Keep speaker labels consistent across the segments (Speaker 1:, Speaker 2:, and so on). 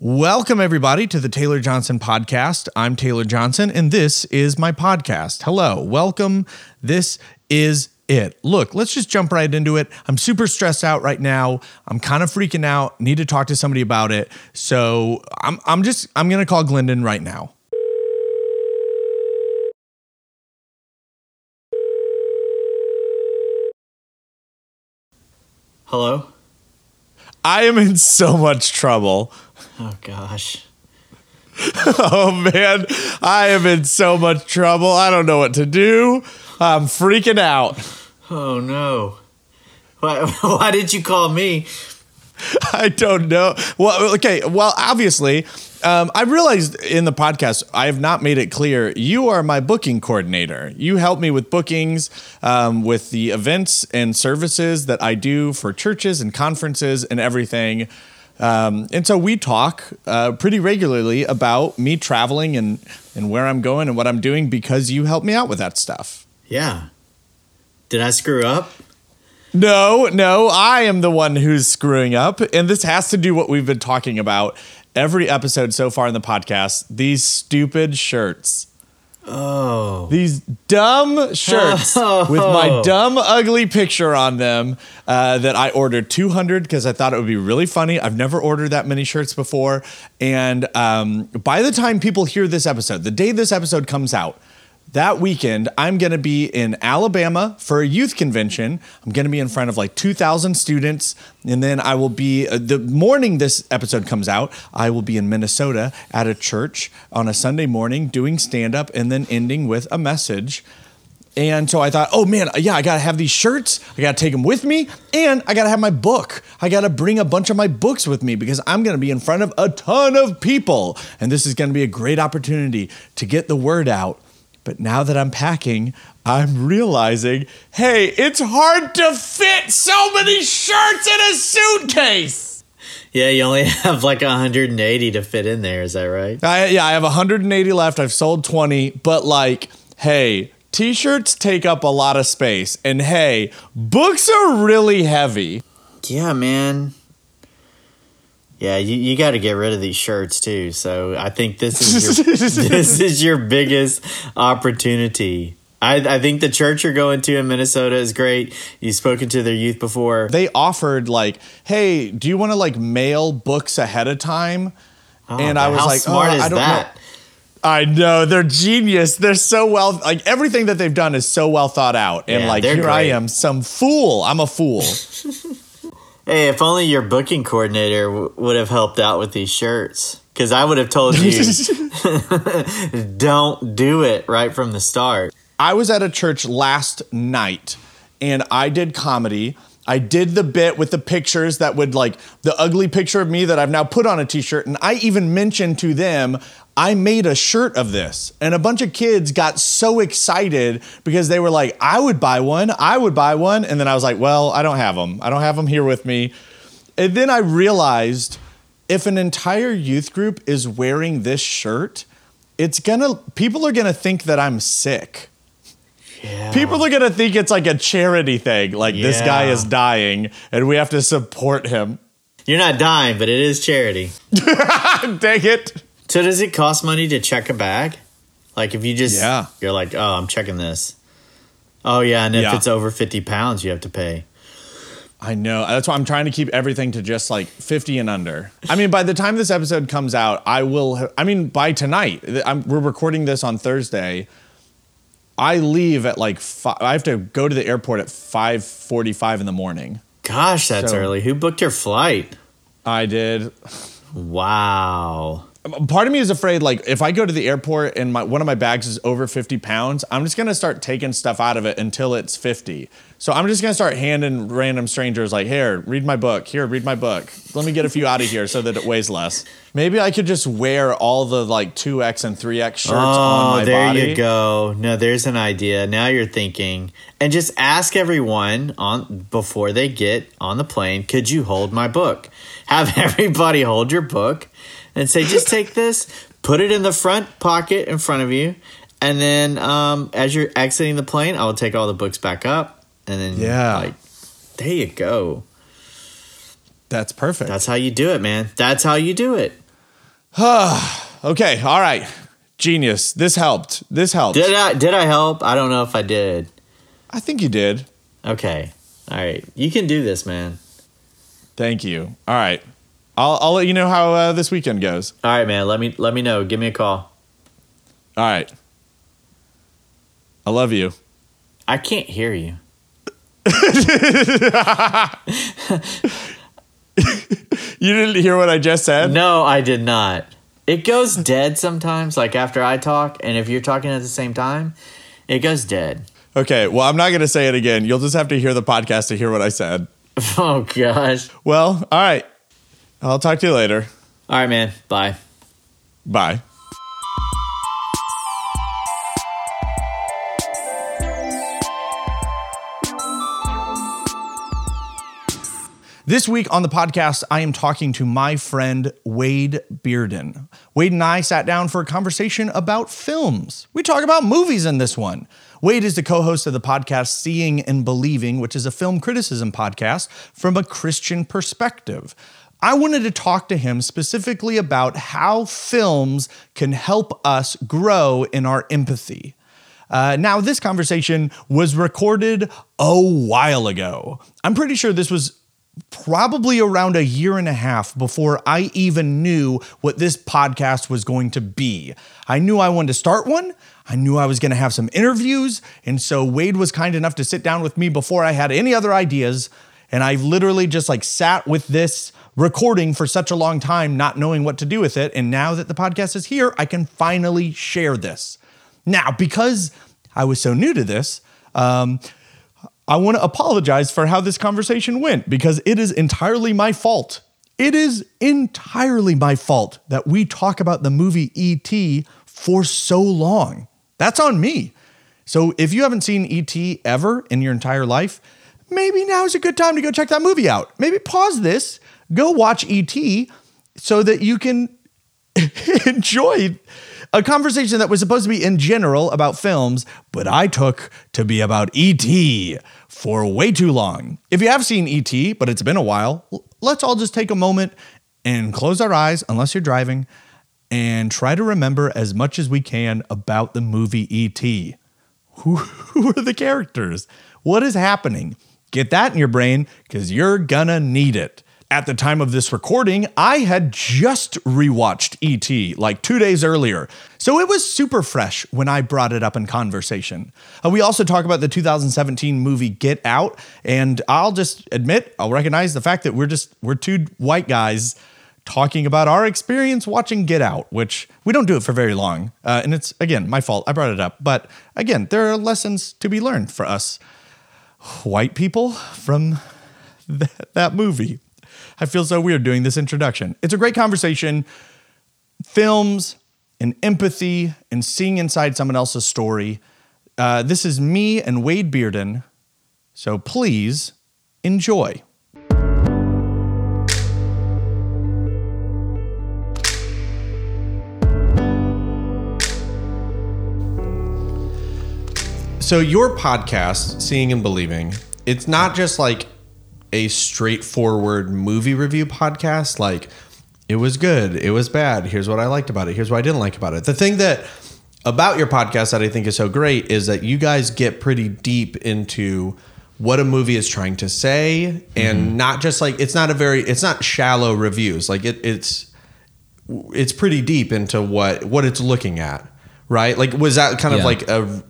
Speaker 1: Welcome, everybody, to the Taylor Johnson podcast. I'm Taylor Johnson, and this is my podcast. Hello, welcome. This is it. Look, let's just jump right into it. I'm super stressed out right now. I'm kind of freaking out. Need to talk to somebody about it. So I'm, I'm just, I'm going to call Glendon right now.
Speaker 2: Hello?
Speaker 1: I am in so much trouble.
Speaker 2: Oh gosh.
Speaker 1: Oh man, I am in so much trouble. I don't know what to do. I'm freaking out.
Speaker 2: Oh no. Why, why did you call me?
Speaker 1: I don't know. Well, okay. Well, obviously, um, I realized in the podcast I have not made it clear. You are my booking coordinator. You help me with bookings, um, with the events and services that I do for churches and conferences and everything. Um, and so we talk uh, pretty regularly about me traveling and and where I'm going and what I'm doing because you help me out with that stuff.
Speaker 2: Yeah. Did I screw up?
Speaker 1: No, no, I am the one who's screwing up. And this has to do what we've been talking about every episode so far in the podcast these stupid shirts.
Speaker 2: Oh.
Speaker 1: These dumb shirts with my dumb, ugly picture on them uh, that I ordered 200 because I thought it would be really funny. I've never ordered that many shirts before. And um, by the time people hear this episode, the day this episode comes out, that weekend, I'm going to be in Alabama for a youth convention. I'm going to be in front of like 2,000 students. And then I will be, uh, the morning this episode comes out, I will be in Minnesota at a church on a Sunday morning doing stand up and then ending with a message. And so I thought, oh man, yeah, I got to have these shirts. I got to take them with me. And I got to have my book. I got to bring a bunch of my books with me because I'm to be in front of a ton of people. And this is to be a great opportunity to get the word out but now that I'm packing, I'm realizing, hey, it's hard to fit so many shirts in a suitcase.
Speaker 2: Yeah, you only have like 180 to fit in there. Is that right?
Speaker 1: I, yeah, I have 180 left. I've sold 20, but like, hey, t shirts take up a lot of space. And hey, books are really heavy.
Speaker 2: Yeah, man. Yeah, you, you got to get rid of these shirts too. So I think this is your, this is your biggest opportunity. I, I think the church you're going to in Minnesota is great. You've spoken to their youth before.
Speaker 1: They offered like, "Hey, do you want to like mail books ahead of time?"
Speaker 2: Oh,
Speaker 1: and I was like, oh,
Speaker 2: smart
Speaker 1: "Oh,
Speaker 2: is
Speaker 1: I don't
Speaker 2: that?
Speaker 1: know." I know they're genius. They're so well like everything that they've done is so well thought out. And
Speaker 2: Yeah,
Speaker 1: like here I am, some fool. I'm a fool.
Speaker 2: Hey, if only your booking coordinator w- would have helped out with these shirts. Because I would have told you, don't do it right from the start.
Speaker 1: I was at a church last night and I did comedy. I did the bit with the pictures that would like the ugly picture of me that I've now put on a t-shirt and I even mentioned to them I made a shirt of this. And a bunch of kids got so excited because they were like I would buy one, I would buy one and then I was like, well, I don't have them. I don't have them here with me. And then I realized if an entire youth group is wearing this shirt, it's gonna people are gonna think that I'm sick.
Speaker 2: Yeah.
Speaker 1: People are gonna think it's like a charity thing, like this guy is dying and we have to support him.
Speaker 2: You're not dying, but it is charity.
Speaker 1: Dang it.
Speaker 2: So does it cost money to check a bag? Like if you just
Speaker 1: Yeah.
Speaker 2: you're like, oh, I'm checking this. Oh yeah, and if
Speaker 1: Yeah.
Speaker 2: it's over fifty pounds, you have to pay.
Speaker 1: I know. That's why I'm trying to keep everything to just like 50 and under. I mean, by the time this episode comes out, I will. ha- I mean, by tonight, I'm, we're recording this on Thursday. I leave at like five, I have to go to the airport at 5:45 in the morning.
Speaker 2: Gosh, that's
Speaker 1: So-
Speaker 2: early. Who booked your flight?
Speaker 1: I did.
Speaker 2: Wow.
Speaker 1: Part of me is afraid like if i go to the airport and my one of my bags is over 50 pounds i'm just going to start taking stuff out of it until it's 50 so i'm just going to start handing random strangers like here read my book here read my book let me get a few out of here so that it weighs less maybe i could just wear all the like 2x and 3x shirts on
Speaker 2: Oh,
Speaker 1: my
Speaker 2: there
Speaker 1: body
Speaker 2: you go. No, there's an idea. Now you're thinking, and just ask everyone on before they get on the plane. Could you hold my book? Have everybody hold your book, and say, just take this, put it in the front pocket in front of you, and then um, as you're exiting the plane, I will take all the books back up, and then
Speaker 1: Yeah.
Speaker 2: like there you go.
Speaker 1: that's perfect
Speaker 2: That's how you do it, man. That's how you do it.
Speaker 1: Okay, all right. Genius. This helped. This helped.
Speaker 2: Did I did I help? I don't know if I did.
Speaker 1: I think you did.
Speaker 2: Okay. All right. You can do this, man.
Speaker 1: Thank you. All right. I'll, I'll let you know how uh, this weekend goes.
Speaker 2: All right, man. Let me let me know. Give me a call.
Speaker 1: All right. I love you.
Speaker 2: I can't hear you.
Speaker 1: You didn't hear what I just said?
Speaker 2: No, I did not. It goes dead sometimes, like after I talk, and if you're talking at the same time, it goes dead.
Speaker 1: Okay, well, I'm not going to say it again. You'll just have to hear the podcast to hear what I said.
Speaker 2: Oh gosh.
Speaker 1: Well, all right. I'll talk to you later.
Speaker 2: All right, man. Bye.
Speaker 1: Bye. This week on the podcast, I am talking to my friend Wade Bearden. Wade and I sat down for a conversation about films. We talk about movies in this one. Wade is the co host of the podcast Seeing and Believing, which is a film criticism podcast from a Christian perspective. I wanted to talk to him specifically about how films can help us grow in our empathy. Uh, now, this conversation was recorded a while ago. I'm pretty sure this was probably around a year and a half before I even knew what this podcast was going to be. I knew I wanted to start one. I knew I was going to have some interviews. And so Wade was kind enough to sit down with me before I had any other ideas. And I literally just like sat with this recording for such a long time, not knowing what to do with it. And now that the podcast is here, I can finally share this. Now, because I was so new to this, um, I want to apologize for how this conversation went because it is entirely my fault. It is entirely my fault that we talk about the movie E.T. for so long. That's on me. So if you haven't seen E.T. ever in your entire life, maybe now is a good time to go check that movie out. Maybe pause this, go watch E.T. so that you can enjoy a conversation that was supposed to be in general about films, but I took to be about E.T. for way too long. If you have seen E.T., but it's been a while, let's all just take a moment and close our eyes, unless you're driving, and try to remember as much as we can about the movie E.T. Who, are the characters? What is happening? Get that in your brain because you're gonna need it. At the time of this recording, I had just rewatched E.T. like two days earlier, so it was super fresh when I brought it up in conversation. Uh, we also talk about the 2017 movie Get Out, and I'll just admit, I'll recognize the fact that we're just, we're two white guys talking about our experience watching Get Out, which we don't do it for very long. Uh, and it's, again, my fault. I brought it up. But again, there are lessons to be learned for us white people from th- that movie. I feel so weird doing this introduction. It's a great conversation. Films and empathy and seeing inside someone else's story. Uh, this is me and Wade Bearden. So please enjoy. So your podcast, Seeing and Believing, it's not just like a straightforward movie review podcast like it was good, it was bad, here's what I liked about it, here's what I didn't like about it. The thing that about your podcast that I think is so great is that you guys get pretty deep into what a movie is trying to say and mm-hmm. not just like it's not a very it's not shallow reviews. Like it it's it's pretty deep into what what it's looking at, right? Like was that kind yeah. of like a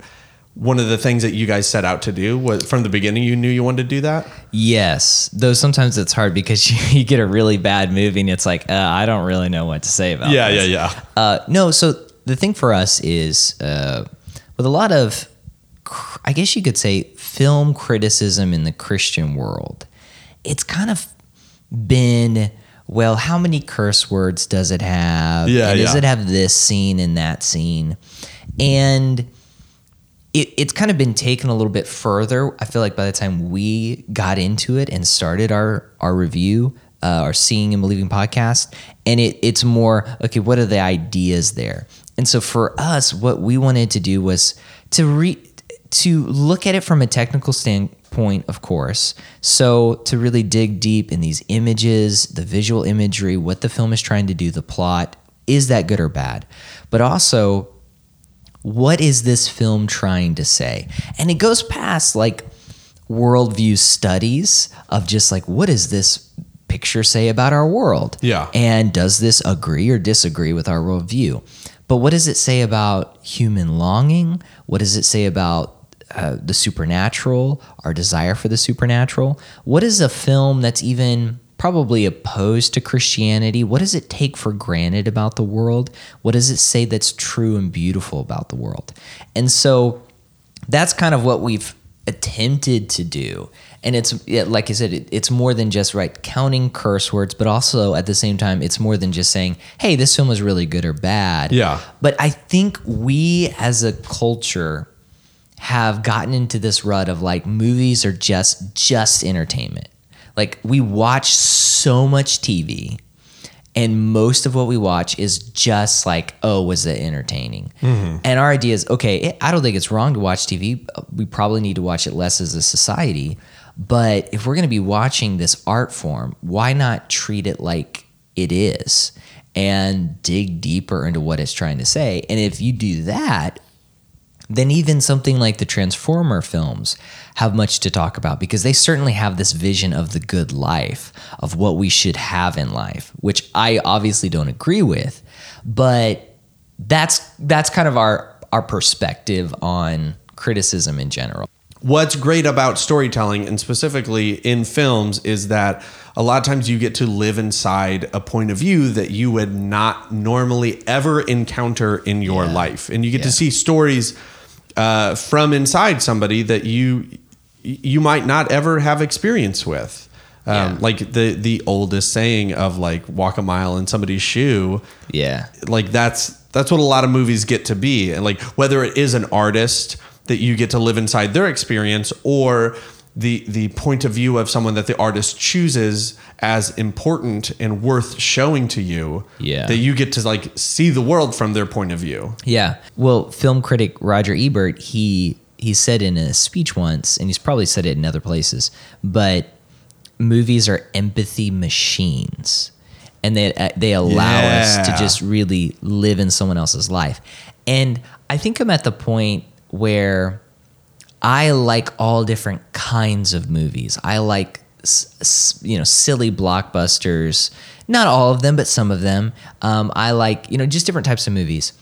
Speaker 1: one of the things that you guys set out to do was from the beginning you knew you wanted to do that
Speaker 3: yes though sometimes it's hard because you, you get a really bad movie and it's like uh, i don't really know what to say about it.
Speaker 1: yeah
Speaker 3: this.
Speaker 1: yeah yeah
Speaker 3: uh, no so the thing for us is uh, with a lot of i guess you could say film criticism in the christian world it's kind of been well how many curse words does it have
Speaker 1: yeah,
Speaker 3: and
Speaker 1: yeah.
Speaker 3: does it have this scene and that scene and it, it's kind of been taken a little bit further. I feel like by the time we got into it and started our our review, uh, our seeing and believing podcast, and it it's more okay. What are the ideas there? And so for us, what we wanted to do was to re to look at it from a technical standpoint, of course. So to really dig deep in these images, the visual imagery, what the film is trying to do, the plot, is that good or bad? But also, what is this film trying to say? And it goes past like worldview studies of just like, what does this picture say about our world?
Speaker 4: Yeah.
Speaker 3: And does this agree or disagree with our worldview? But what does it say about human longing? What does it say about uh, the supernatural, our desire for the supernatural? What is a film that's even probably opposed to Christianity? What does it take for granted about the world? What does it say that's true and beautiful about the world? And so that's kind of what we've attempted to do. And it's like I said, it, it's more than just right counting curse words, but also at the same time, it's more than just saying, "Hey, this film was really good or bad."
Speaker 4: Yeah.
Speaker 3: But I think we as a culture have gotten into this rut of like movies are just just entertainment. Like we watch so much TV and most of what we watch is just like, oh, was it entertaining? Mm-hmm. And our idea is, okay, I don't think it's wrong to watch TV. We probably need to watch it less as a society. But if we're going to be watching this art form, why not treat it like it is and dig deeper into what it's trying to say? And if you do that, then even something like the Transformer films have much to talk about because they certainly have this vision of the good life, of what we should have in life, which I obviously don't agree with, but that's that's kind of our our perspective on criticism in general.
Speaker 4: what's great about storytelling and specifically in films is that a lot of times you get to live inside a point of view that you would not normally ever encounter in your
Speaker 3: Yeah.
Speaker 4: life and you get to see stories uh, from inside somebody that you you might not ever have experience with um,
Speaker 3: Yeah.
Speaker 4: like the the oldest saying of like walk a mile in somebody's shoe
Speaker 3: Yeah.
Speaker 4: like that's that's what a lot of movies get to be and like whether it is an artist that you get to live inside their experience or the the point of view of someone that the artist chooses as important and worth showing to you
Speaker 3: Yeah.
Speaker 4: that you get to like see the world from their point of view
Speaker 3: Yeah. Well, film critic Roger Ebert, he he said in a speech once, and he's probably said it in other places, but movies are empathy machines, and they uh, they allow us to just really live in someone else's life. And I think I'm at the point where I like all different kinds of movies. I like you know silly blockbusters, not all of them, but some of them. Um, I like you know just different types of movies.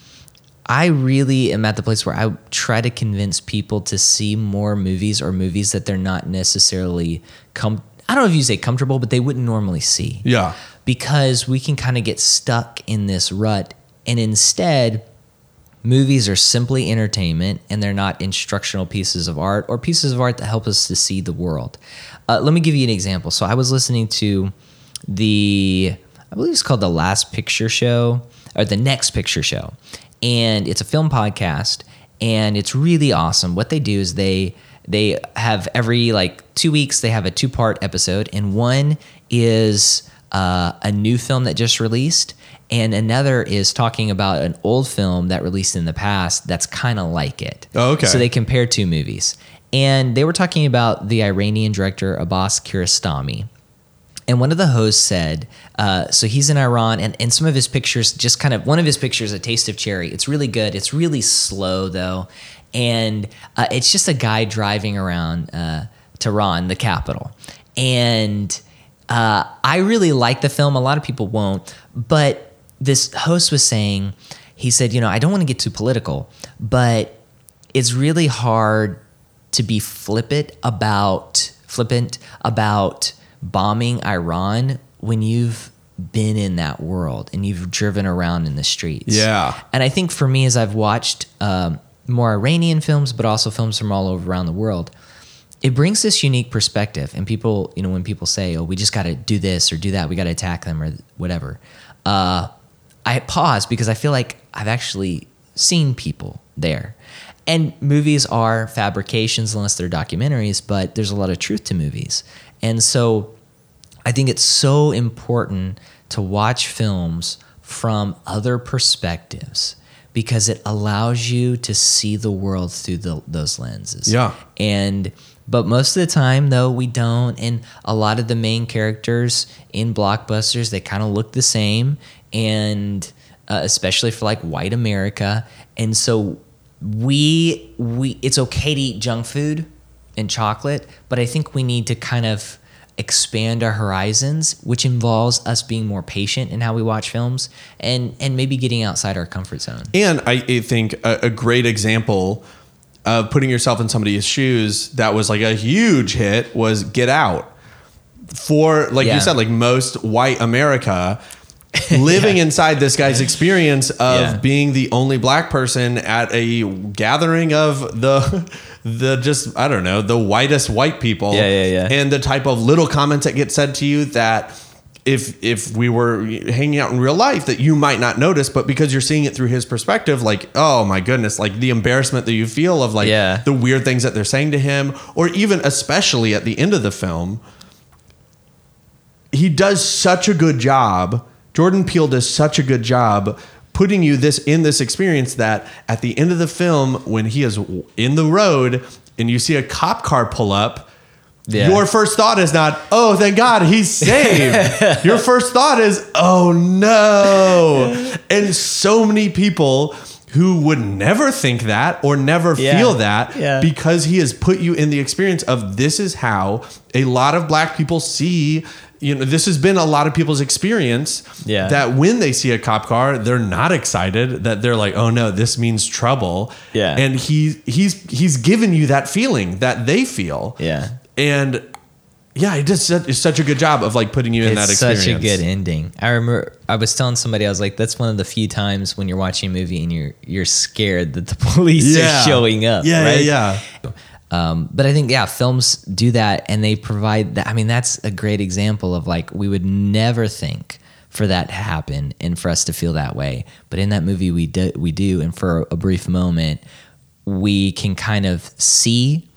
Speaker 3: I really am at the place where I try to convince people to see more movies or movies that they're not necessarily com- I don't know if you say comfortable, but they wouldn't normally see
Speaker 4: yeah
Speaker 3: because we can kind of get stuck in this rut and instead movies are simply entertainment and they're not instructional pieces of art or pieces of art that help us to see the world. Uh, let me give you an example. So i was listening to the i believe it's called the last picture show or the next picture show. And it's a film podcast and it's really awesome. What they do is they they have every like two weeks they have a two part episode and one is uh, a new film that just released and another is talking about an old film that released in the past that's kind of like it
Speaker 4: Oh, okay.
Speaker 3: so they compare two movies and they were talking about the iranian director abbas kiarostami and one of the hosts said, uh, so he's in Iran, and, and some of his pictures, just kind of one of his pictures, A Taste of Cherry. It's really good. It's really slow, though. And uh, it's just a guy driving around uh, Tehran, the capital. And uh, I really like the film. A lot of people won't. But this host was saying, he said, you know, I don't want to get too political, but it's really hard to be flippant about flippant about bombing Iran when you've been in that world and you've driven around in the streets.
Speaker 4: Yeah.
Speaker 3: And I think for me, as I've watched um, more Iranian films, but also films from all over around the world, it brings this unique perspective. And people, you know, when people say, "Oh, we just got to do this or do that, we got to attack them or whatever," uh, I pause because I feel like I've actually seen people there. And movies are fabrications unless they're documentaries, but there's a lot of truth to movies. And so I think it's so important to watch films from other perspectives because it allows you to see the world through the, those lenses.
Speaker 4: Yeah.
Speaker 3: And but most of the time though we don't and a lot of the main characters in blockbusters they kind of look the same and uh, especially for like white America. And so we we it's okay to eat junk food and chocolate, but I think we need to kind of expand our horizons, which involves us being more patient in how we watch films and and maybe getting outside our comfort zone.
Speaker 1: And I, I think a, a great example of putting yourself in somebody's shoes that was like a huge hit was Get Out. For like
Speaker 3: Yeah.
Speaker 1: you said, like most white America, living inside this guy's experience of
Speaker 3: Yeah.
Speaker 1: being the only black person at a gathering of the the just I don't know the whitest white people.
Speaker 3: Yeah, yeah, yeah.
Speaker 1: And the type of little comments that get said to you that if if we were hanging out in real life that you might not notice but because you're seeing it through his perspective like oh my goodness like the embarrassment that you feel of like
Speaker 3: Yeah.
Speaker 1: the weird things that they're saying to him or even especially at the end of the film he does such a good job jordan peele does such a good job putting you this in this experience that at the end of the film when he is in the road and you see a cop car pull up
Speaker 3: Yeah.
Speaker 1: your first thought is not, oh, thank God he's saved. Your first thought is, oh no. And so many people who would never think that or never
Speaker 3: Yeah.
Speaker 1: feel that
Speaker 3: Yeah.
Speaker 1: because he has put you in the experience of this is how a lot of black people see. You know, this has been a lot of people's experience.
Speaker 3: Yeah.
Speaker 1: That when they see a cop car, they're not excited. That they're like, "Oh no, this means trouble."
Speaker 3: Yeah.
Speaker 1: And he he's he's given you that feeling that they feel.
Speaker 3: Yeah.
Speaker 1: And yeah, he does such, such a good job of like putting you in that experience.
Speaker 3: such a good ending. I remember I was telling somebody I was like, that's one of the few times when you're watching a movie and you're you're scared that the police
Speaker 1: Yeah.
Speaker 3: are showing up.
Speaker 1: Yeah,
Speaker 3: right?
Speaker 1: yeah, yeah.
Speaker 3: Um, but I think yeah, films do that and they provide that. I mean, that's a great example of like we would never think for that to happen and for us to feel that way. But in that movie, we do, we do, and for a brief moment, we can kind of see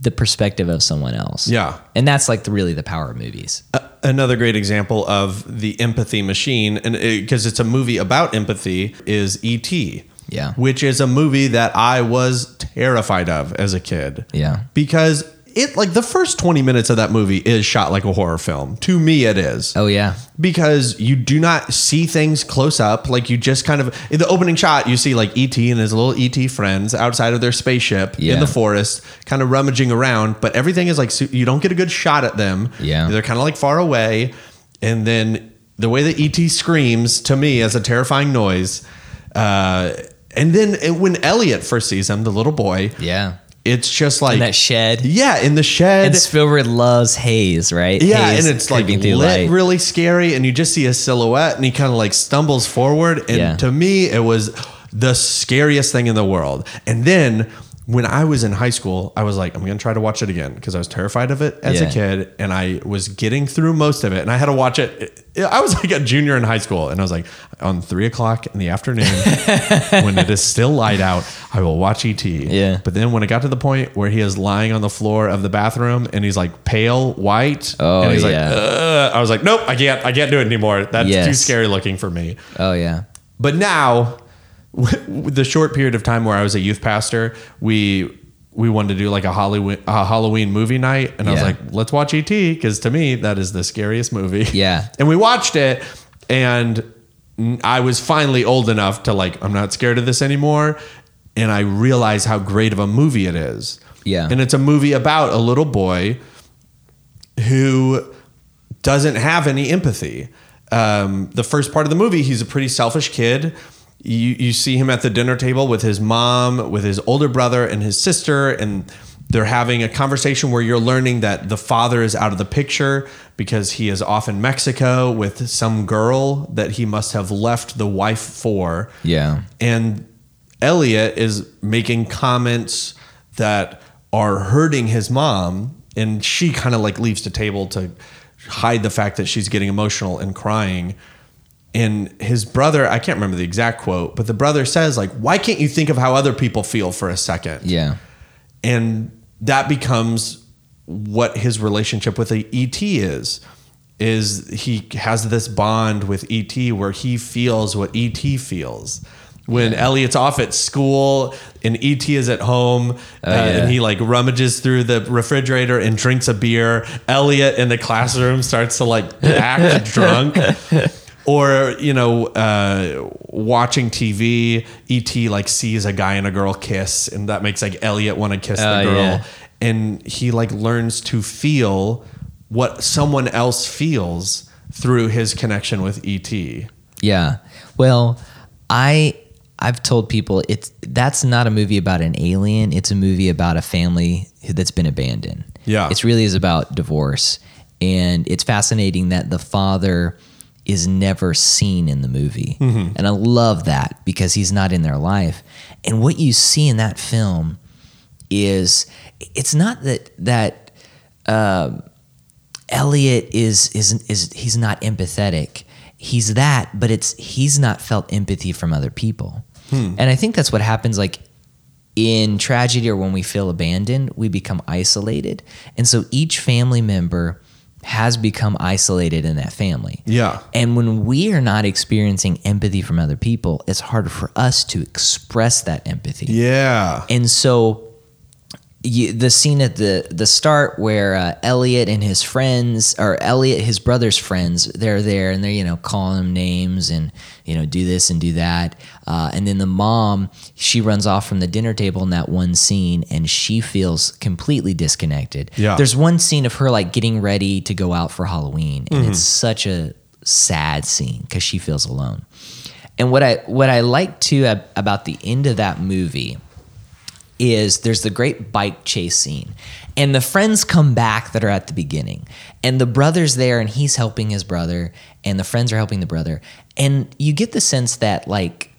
Speaker 3: the perspective of someone else.
Speaker 1: Yeah.
Speaker 3: and that's like the, really the power of movies.
Speaker 1: Another great example of the empathy machine, and because it's a movie about empathy, is E.T.
Speaker 3: Yeah.
Speaker 1: which is a movie that I was terrified of as a kid.
Speaker 3: Yeah.
Speaker 1: because it like the first twenty minutes of that movie is shot like a horror film. To me, it is.
Speaker 3: Oh yeah,
Speaker 1: because you do not see things close up. Like you just kind of in the opening shot, you see like ET and his little ET friends outside of their spaceship
Speaker 3: Yeah.
Speaker 1: in the forest, kind of rummaging around. But everything is like you don't get a good shot at them.
Speaker 3: Yeah.
Speaker 1: they're kind of like far away, and then the way that ET screams to me as a terrifying noise. Uh, and then when Elliot first sees him, the little boy,
Speaker 3: yeah.
Speaker 1: it's just like
Speaker 3: In that shed.
Speaker 1: yeah, in the shed.
Speaker 3: And Spielberg loves haze, right?
Speaker 1: Yeah,
Speaker 3: Haze
Speaker 1: and it's like lit
Speaker 3: light.
Speaker 1: really scary, and you just see a silhouette, and he kind of like stumbles forward, and
Speaker 3: Yeah.
Speaker 1: to me, it was the scariest thing in the world. And then when I was in high school, I was like, I'm gonna try to watch it again because I was terrified of it as a kid, and I was getting through most of it, and I had to watch it. I was like a junior in high school, and I was like, on three o'clock in the afternoon, when it is still light out, I will watch ET.
Speaker 3: Yeah.
Speaker 1: But then when it got to the point where he is lying on the floor of the bathroom and he's like pale white,
Speaker 3: Oh,
Speaker 1: and he's
Speaker 3: yeah.
Speaker 1: like, Ugh. I was like, nope, I can't, I can't do it anymore. That's too scary looking for me.
Speaker 3: Oh yeah.
Speaker 1: But now, the short period of time where I was a youth pastor, we we wanted to do like a Halloween a Halloween movie night, and I was like, let's watch ET because to me that is the scariest movie.
Speaker 3: Yeah.
Speaker 1: and we watched it, and I was finally old enough to like, I'm not scared of this anymore, and I realized how great of a movie it is.
Speaker 3: Yeah.
Speaker 1: and it's a movie about a little boy who doesn't have any empathy. Um, the first part of the movie, he's a pretty selfish kid. You you see him at the dinner table with his mom, with his older brother and his sister, and they're having a conversation where you're learning that the father is out of the picture because he is off in Mexico with some girl that he must have left the wife for
Speaker 3: Yeah.
Speaker 1: and Elliot is making comments that are hurting his mom, and she kind of like leaves the table to hide the fact that she's getting emotional and crying. And his brother, I can't remember the exact quote, but the brother says like, "Why can't you think of how other people feel for a second?
Speaker 3: Yeah.
Speaker 1: and that becomes what his relationship with ET is is he has this bond with ET where he feels what ET feels when Elliot's off at school and ET is at home uh,
Speaker 3: yeah.
Speaker 1: and he like rummages through the refrigerator and drinks a beer Elliot in the classroom starts to like act drunk Or you know, uh, watching TV, ET like sees a guy and a girl kiss, and that makes like Elliot want to kiss
Speaker 3: Oh,
Speaker 1: the girl,
Speaker 3: yeah.
Speaker 1: and he like learns to feel what someone else feels through his connection with ET.
Speaker 3: Yeah. Well, I I've told people it's that's not a movie about an alien. It's a movie about a family that's been abandoned.
Speaker 1: Yeah.
Speaker 3: It's really is about divorce, and it's fascinating that the father is never seen in the movie, mm-hmm. and I love that because he's not in their life. And what you see in that film is it's not that that um, Elliot is is is he's not empathetic. He's that, but it's he's not felt empathy from other people. Hmm. And I think that's what happens like in tragedy or when we feel abandoned, we become isolated. And so each family member has become isolated in that family.
Speaker 1: Yeah.
Speaker 3: And when we are not experiencing empathy from other people, it's harder for us to express that empathy.
Speaker 1: Yeah.
Speaker 3: And so you, the scene at the the start where uh, Elliot and his friends, or Elliot his brother's friends, they're there and they're you know calling him names and you know do this and do that, uh, and then the mom she runs off from the dinner table in that one scene and she feels completely disconnected.
Speaker 1: Yeah.
Speaker 3: there's one scene of her like getting ready to go out for Halloween, and it's such a sad scene because she feels alone. And what I what I like too about the end of that movie is there's the great bike chase scene. And the friends come back that are at the beginning. And the brother's there and he's helping his brother and the friends are helping the brother. And you get the sense that like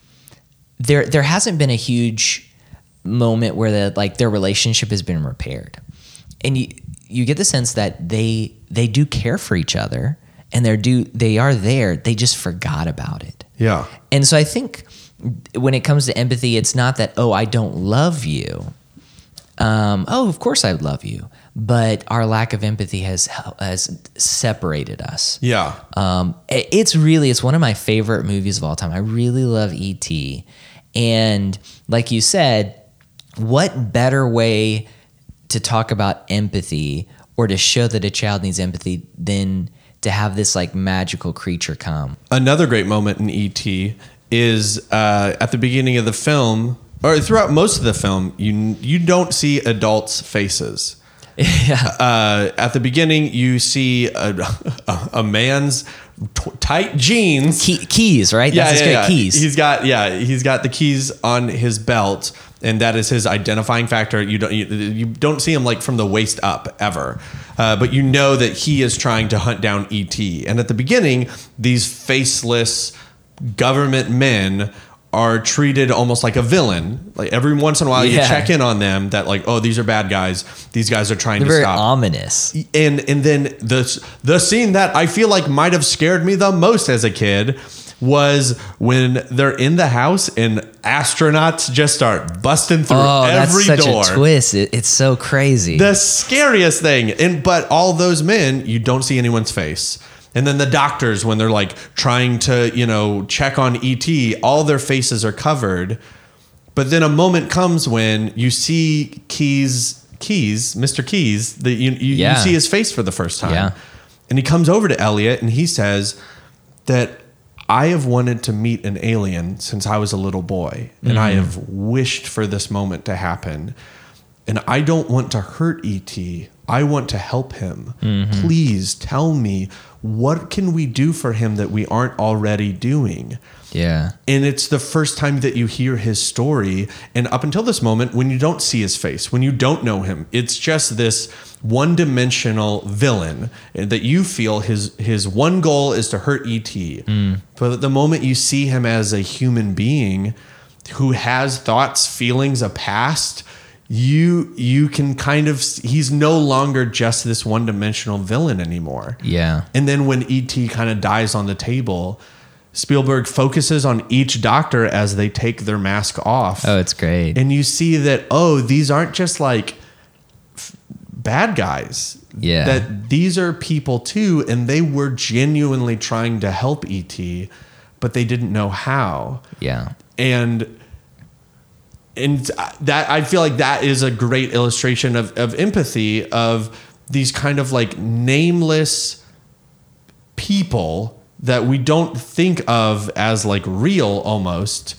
Speaker 3: there there hasn't been a huge moment where the like their relationship has been repaired. And you you get the sense that they they do care for each other and they're do they are there. They just forgot about it.
Speaker 1: Yeah.
Speaker 3: And so I think when it comes to empathy, it's not that, oh, I don't love you. Um, oh, of course I love you. But our lack of empathy has has separated us.
Speaker 1: Yeah.
Speaker 3: Um, it's really it's one of my favorite movies of all time. I really love E.T. And like you said, what better way to talk about empathy or to show that a child needs empathy than to have this like magical creature come?
Speaker 1: Another great moment in ET is uh, at the beginning of the film, or throughout most of the film, you you don't see adults' faces.
Speaker 3: yeah.
Speaker 1: Uh, at the beginning, you see a, a, a man's t- tight jeans.
Speaker 3: Key, keys, right? That's his great keys.
Speaker 1: He's got yeah, he's got the keys on his belt, and that is his identifying factor. You don't you, you don't see him like from the waist up ever, uh, but you know that he is trying to hunt down ET. And at the beginning, these faceless government men are treated almost like a villain. Like every once in a while, you check in on them that like, oh, these are bad guys. These guys are trying
Speaker 3: They're
Speaker 1: to
Speaker 3: very
Speaker 1: stop
Speaker 3: ominous.
Speaker 1: and and then the the scene that I feel like might have scared me the most as a kid was when they're in the house and astronauts just start busting through
Speaker 3: Oh,
Speaker 1: every
Speaker 3: that's such
Speaker 1: door.
Speaker 3: a twist. It, it's so crazy.
Speaker 1: The scariest thing, and but all those men, you don't see anyone's face. And then the doctors, when they're like trying to, you know, check on ET, all their faces are covered. But then a moment comes when you see Keys, Keys, Mr. Keys, the, you, you,
Speaker 3: Yeah.
Speaker 1: you see his face for the first time.
Speaker 3: Yeah.
Speaker 1: And he comes over to Elliot and he says that I have wanted to meet an alien since I was a little boy, and I mm-hmm. have wished for this moment to happen. And I don't want to hurt ET. I want to help him. Mm-hmm. Please tell me what can we do for him that we aren't already doing?
Speaker 3: yeah.
Speaker 1: and it's the first time that you hear his story and up until this moment when you don't see his face when you don't know him it's just this one-dimensional villain that you feel his his one goal is to hurt et mm. but the moment you see him as a human being who has thoughts feelings a past you you can kind of he's no longer just this one-dimensional villain anymore
Speaker 3: Yeah.
Speaker 1: and then when ET kind of dies on the table, Spielberg focuses on each doctor as they take their mask off.
Speaker 3: Oh, it's great.
Speaker 1: and you see that, oh, these aren't just like f- bad guys.
Speaker 3: Yeah.
Speaker 1: That these are people too, and they were genuinely trying to help ET, but they didn't know how
Speaker 3: yeah.
Speaker 1: and and uh, that I feel like that is a great illustration of, of empathy of these kind of like nameless people
Speaker 4: that we don't think of as like real almost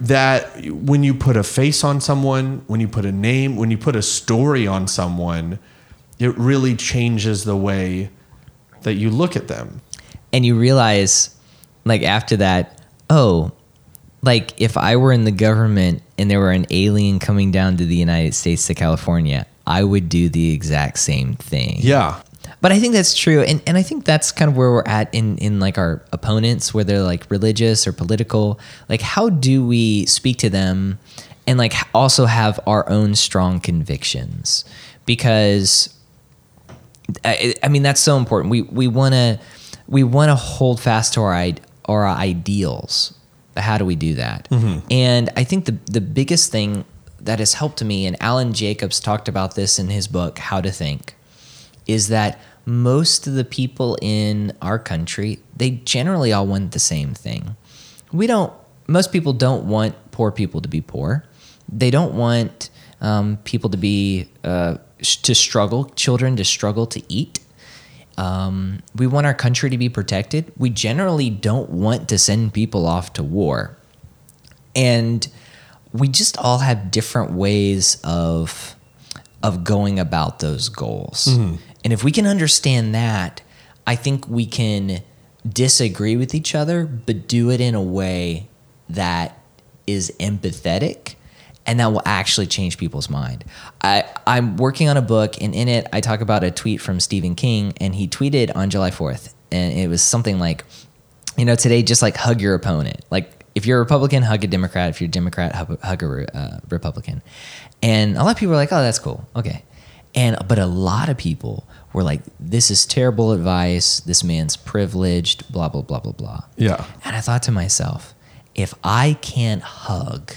Speaker 4: that when you put a face on someone, when you put a name, when you put a story on someone, it really changes the way that you look at them.
Speaker 3: and you realize like after that oh like if i were in the government and there were an alien coming down to the united states to california i would do the exact same thing
Speaker 4: Yeah.
Speaker 3: but i think that's true and, and i think that's kind of where we're at in in like our opponents where they're like religious or political like how do we speak to them and like also have our own strong convictions because I, I mean that's so important. We we want to we want to hold fast to our our ideals. But how do we do that? And I think the the biggest thing that has helped me, and Alan Jacobs talked about this in his book How to Think, is that most of the people in our country they generally all want the same thing. We don't. Most people don't want poor people to be poor. They don't want um, people to be uh, sh- to struggle, children to struggle to eat. Um, we want our country to be protected. We generally don't want to send people off to war. And we just all have different ways of of going about those goals. And if we can understand that, I think we can disagree with each other, but do it in a way that is empathetic and that will actually change people's mind. I, I'm working on a book, and in it, I talk about a tweet from Stephen King, and he tweeted on July 4th, and it was something like, you know, today, just like hug your opponent. Like, if you're a Republican, hug a Democrat. If you're a Democrat, hug, a uh, Republican. And a lot of people are like, oh, that's cool. Okay. And, but a lot of people were like, this is terrible advice. This man's privileged, blah, blah, blah, blah, blah.
Speaker 4: Yeah.
Speaker 3: And I thought to myself, if I can't hug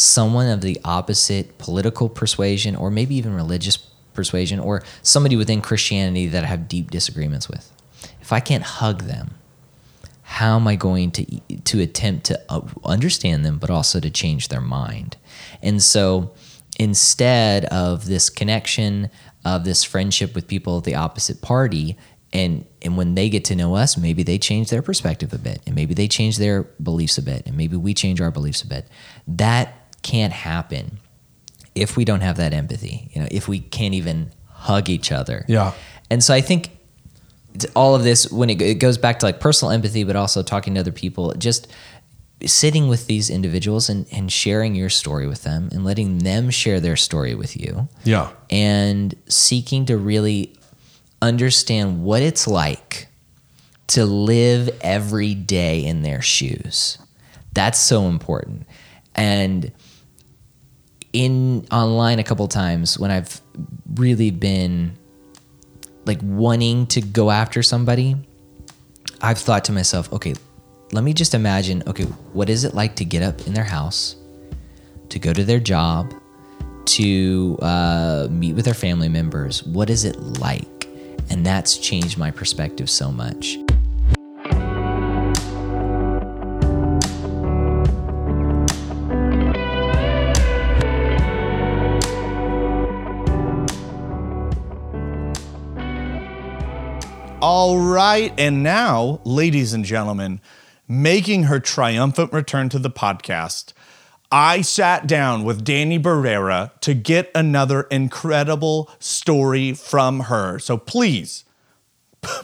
Speaker 3: someone of the opposite political persuasion or maybe even religious persuasion or somebody within Christianity that I have deep disagreements with, if I can't hug them, how am I going to to attempt to uh, understand them, but also to change their mind? And so, instead of this connection of this friendship with people of the opposite party, and and when they get to know us, maybe they change their perspective a bit, and maybe they change their beliefs a bit, and maybe we change our beliefs a bit. That can't happen if we don't have that empathy. You know, if we can't even hug each other.
Speaker 4: Yeah.
Speaker 3: And so I think all of this when it, it goes back to like personal empathy but also talking to other people just sitting with these individuals and, and sharing your story with them and letting them share their story with you
Speaker 4: Yeah.
Speaker 3: and seeking to really understand what it's like to live every day in their shoes that's so important and in online a couple times when i've really been like wanting to go after somebody, I've thought to myself, okay, let me just imagine, okay, what is it like to get up in their house, to go to their job, to uh, meet with their family members? What is it like? And that's changed my perspective so much.
Speaker 1: All right. And now, ladies and gentlemen, making her triumphant return to the podcast, I sat down with Danny Barrera to get another incredible story from her. So please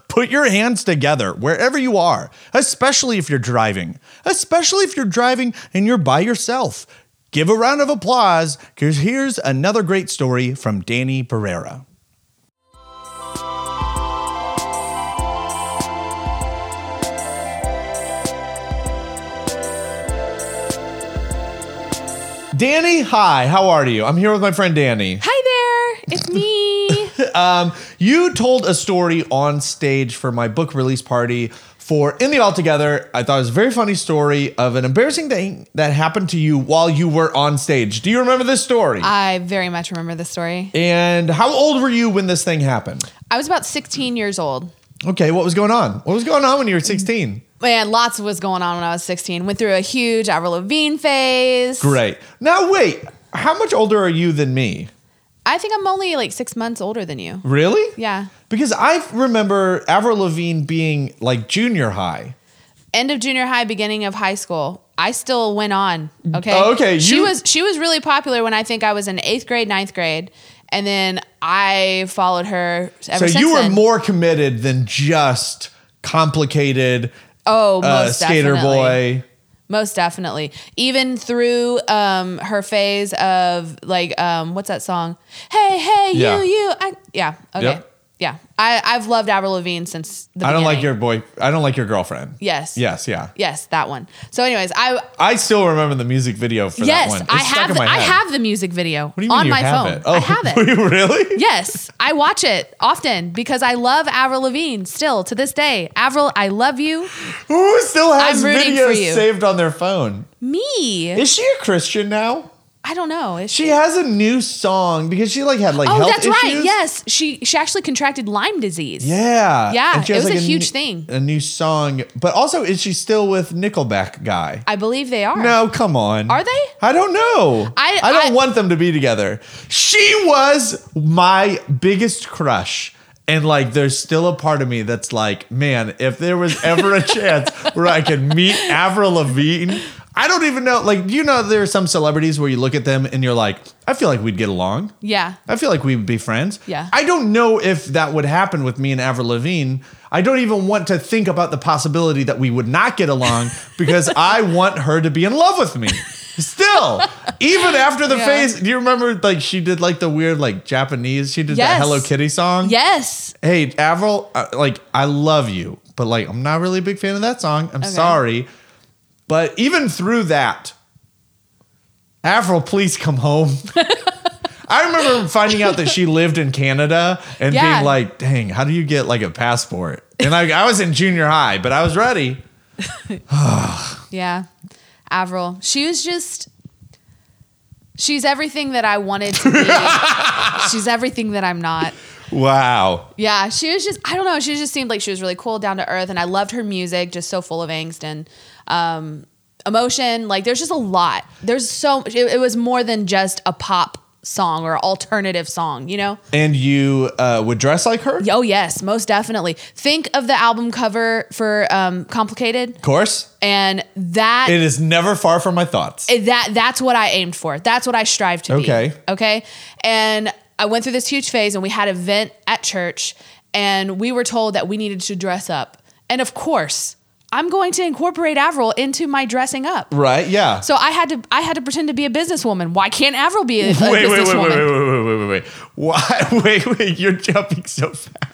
Speaker 1: put your hands together wherever you are, especially if you're driving, especially if you're driving and you're by yourself. Give a round of applause because here's another great story from Danny Barrera. Danny, hi, how are you? I'm here with my friend Danny.
Speaker 5: Hi there, it's me.
Speaker 1: Um, you told a story on stage for my book release party for In the Altogether. I thought it was a very funny story of an embarrassing thing that happened to you while you were on stage. Do you remember this story?
Speaker 5: I very much remember this story.
Speaker 1: and how old were you when this thing happened?
Speaker 5: I was about 16 years old.
Speaker 1: Okay, what was going on? What was going on when you were 16?
Speaker 5: Man, lots of was going on when I was 16. Went through a huge Avril Lavigne phase.
Speaker 1: Great. Now, wait, how much older are you than me?
Speaker 5: I think I'm only like six months older than you.
Speaker 1: Really?
Speaker 5: Yeah.
Speaker 1: Because I remember Avril Lavigne being like junior high.
Speaker 5: End of junior high, beginning of high school. I still went on. Okay.
Speaker 1: Oh, okay,
Speaker 5: She was she was really popular when I think I was in eighth grade, ninth grade, and then I followed her ever
Speaker 1: so you were
Speaker 5: then.
Speaker 1: more committed than just complicated
Speaker 5: oh,
Speaker 1: uh,
Speaker 5: most
Speaker 1: skater
Speaker 5: definitely.
Speaker 1: boy.
Speaker 5: Most definitely. Even through um her phase of like um what's that song? Hey, hey,
Speaker 1: Yeah.
Speaker 5: you, you. I yeah, okay.
Speaker 1: Yep.
Speaker 5: Yeah. I, I've loved Avril Lavigne since the
Speaker 1: I don't like your boy. I don't like your girlfriend.
Speaker 5: Yes.
Speaker 1: Yes. Yeah.
Speaker 5: Yes, that one. So anyways, I
Speaker 1: I still remember the music video for that
Speaker 5: yes,
Speaker 1: one. It's
Speaker 5: I have the, I have the music video
Speaker 1: What do you mean
Speaker 5: on
Speaker 1: you
Speaker 5: my
Speaker 1: have
Speaker 5: phone.
Speaker 1: It? Oh,
Speaker 5: I have it.
Speaker 1: really?
Speaker 5: Yes, I watch it often because I love Avril Lavigne still to this day. Avril, I love you.
Speaker 1: Who still has videos saved on their phone?
Speaker 5: Me.
Speaker 1: Is she a Christian now?
Speaker 5: I don't know. Is
Speaker 1: She has a new song because she like had like
Speaker 5: Oh,
Speaker 1: health
Speaker 5: that's right.
Speaker 1: issues.
Speaker 5: Yes, she she actually contracted Lyme disease.
Speaker 1: Yeah.
Speaker 5: Yeah, it was a
Speaker 1: new-
Speaker 5: huge thing.
Speaker 1: A new song, but also is she still with Nickelback guy?
Speaker 5: I believe they are.
Speaker 1: No, come on.
Speaker 5: Are they?
Speaker 1: I don't know.
Speaker 5: I-
Speaker 1: I don't
Speaker 5: I-
Speaker 1: want them to be together. She was my biggest crush. And like, there's still a part of me that's like, man, if there was ever a chance where I could meet Avril Lavigne, I don't even know. Like, you know, there are some celebrities where you look at them and you're like, I feel like we'd get along.
Speaker 5: Yeah.
Speaker 1: I feel like we would be friends.
Speaker 5: Yeah.
Speaker 1: I don't know if that would happen with me and Avril Lavigne. I don't even want to think about the possibility that we would not get along because I want her to be in love with me. Still, even after the
Speaker 5: Yeah.
Speaker 1: phase, do you remember like she did like the weird like Japanese? She did that
Speaker 5: Yes.
Speaker 1: Hello Kitty song.
Speaker 5: Yes.
Speaker 1: Hey, Avril, uh, like I love you, but like I'm not really a big fan of that song. I'm sorry, but even through that, Avril, please come home. I remember finding out that she lived in Canada and
Speaker 5: Yeah.
Speaker 1: being like, "Dang, how do you get like a passport?" And I, I was in junior high, but I was ready.
Speaker 5: Yeah. Avril. She was just She's everything that I wanted to be. She's everything that I'm not.
Speaker 1: Wow.
Speaker 5: Yeah, she was just I don't know, she just seemed like she was really cool, down to earth, and I loved her music, just so full of angst and um emotion. Like there's just a lot. There's so it, it was more than just a pop song or alternative song, you know?
Speaker 1: And you uh, would dress like her?
Speaker 5: Oh yes, most definitely. Think of the album cover for um Complicated Of
Speaker 1: course.
Speaker 5: and that
Speaker 1: It is never far from my thoughts.
Speaker 5: that that's what I aimed for. That's what I strive to
Speaker 1: Okay.
Speaker 5: be. Okay. And I went through this huge phase and we had an event at church and we were told that we needed to dress up. And of course, I'm going to incorporate Avril into my dressing up.
Speaker 1: right? Yeah.
Speaker 5: So I had to I had to pretend to be a businesswoman. Why can't Avril be a, a
Speaker 1: wait, wait, wait, wait, wait,
Speaker 5: businesswoman?
Speaker 1: wait, wait, wait, wait. Why? Wait, wait. You're jumping so fast.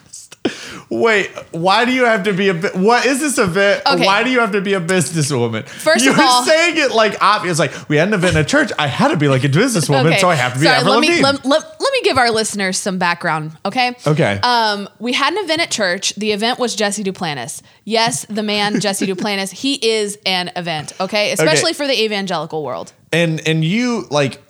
Speaker 1: Wait, why do you have to be a bit? What is this event?
Speaker 5: Okay.
Speaker 1: Why do you have to be a businesswoman?
Speaker 5: First
Speaker 1: You're
Speaker 5: of all-
Speaker 1: saying it like obvious. Like we had an event at church. I had to be like a businesswoman, so I have to be
Speaker 5: Sorry,
Speaker 1: Avril
Speaker 5: let me let, let, let me give our listeners some background, okay?
Speaker 1: Okay.
Speaker 5: Um, we had an event at church. The event was Jesse Duplantis. Yes, the man Jesse Duplantis. He is an event, okay? Especially for the evangelical world.
Speaker 1: and and you like